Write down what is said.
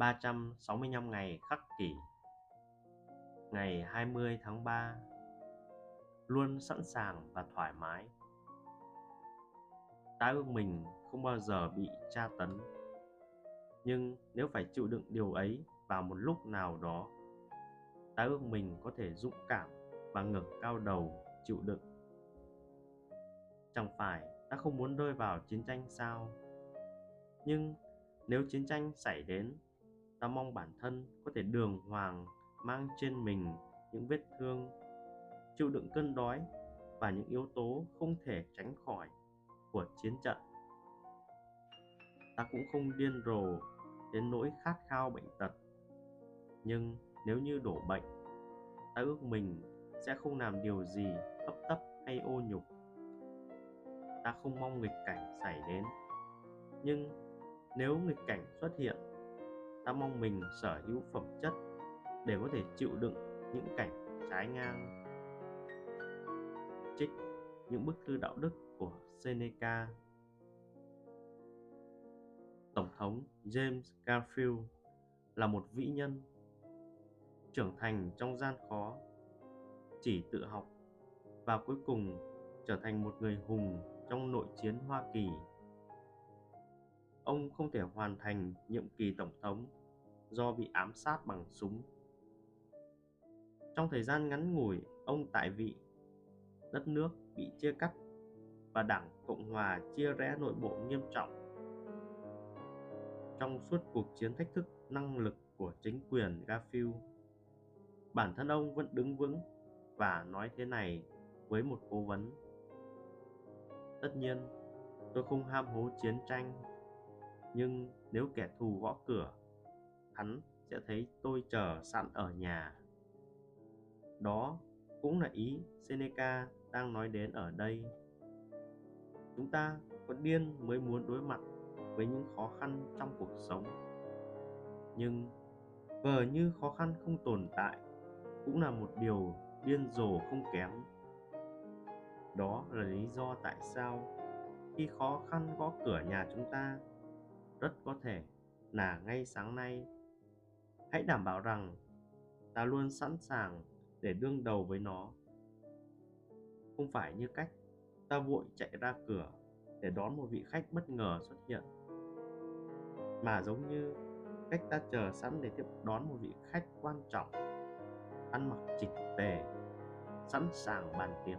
365 ngày khắc kỷ. Ngày 20 tháng 3 Luôn sẵn sàng và thoải mái. Ta ước mình không bao giờ bị tra tấn. Nhưng nếu phải chịu đựng điều ấy vào một lúc nào đó Ta ước mình có thể dũng cảm và ngẩng cao đầu chịu đựng. Chẳng phải ta không muốn rơi vào chiến tranh sao? Nhưng nếu chiến tranh xảy đến ta mong bản thân có thể đường hoàng mang trên mình những vết thương, chịu đựng cơn đói và những yếu tố không thể tránh khỏi của chiến trận. Ta cũng không điên rồ đến nỗi khát khao bệnh tật. Nhưng nếu như đổ bệnh, ta ước mình sẽ không làm điều gì hấp tấp hay ô nhục. Ta không mong nghịch cảnh xảy đến. Nhưng nếu nghịch cảnh xuất hiện ta mong mình sở hữu phẩm chất để có thể chịu đựng những cảnh trái ngang. Trích những bức thư đạo đức của Seneca. Tổng thống James Garfield là một vĩ nhân, trưởng thành trong gian khó, chỉ tự học và cuối cùng trở thành một người hùng trong nội chiến Hoa Kỳ. Ông không thể hoàn thành nhiệm kỳ tổng thống do bị ám sát bằng súng. Trong thời gian ngắn ngủi ông tại vị, đất nước bị chia cắt và Đảng Cộng hòa chia rẽ nội bộ nghiêm trọng. Trong suốt cuộc chiến thách thức năng lực của chính quyền Garfield, bản thân ông vẫn đứng vững và nói thế này với một cố vấn. Tất nhiên, tôi không ham hố chiến tranh nhưng nếu kẻ thù gõ cửa hắn sẽ thấy tôi chờ sẵn ở nhà. Đó cũng là ý seneca đang nói đến ở đây. Chúng ta có điên mới muốn đối mặt với những khó khăn trong cuộc sống. Nhưng vờ như khó khăn không tồn tại cũng là một điều điên rồ không kém. Đó là lý do tại sao khi khó khăn gõ cửa nhà chúng ta, rất có thể là ngay sáng nay hãy đảm bảo rằng ta luôn sẵn sàng để đương đầu với nó. Không phải như cách ta vội chạy ra cửa để đón một vị khách bất ngờ xuất hiện, mà giống như cách ta chờ sẵn để tiếp đón một vị khách quan trọng, ăn mặc chỉnh tề, sẵn sàng bàn tiệc.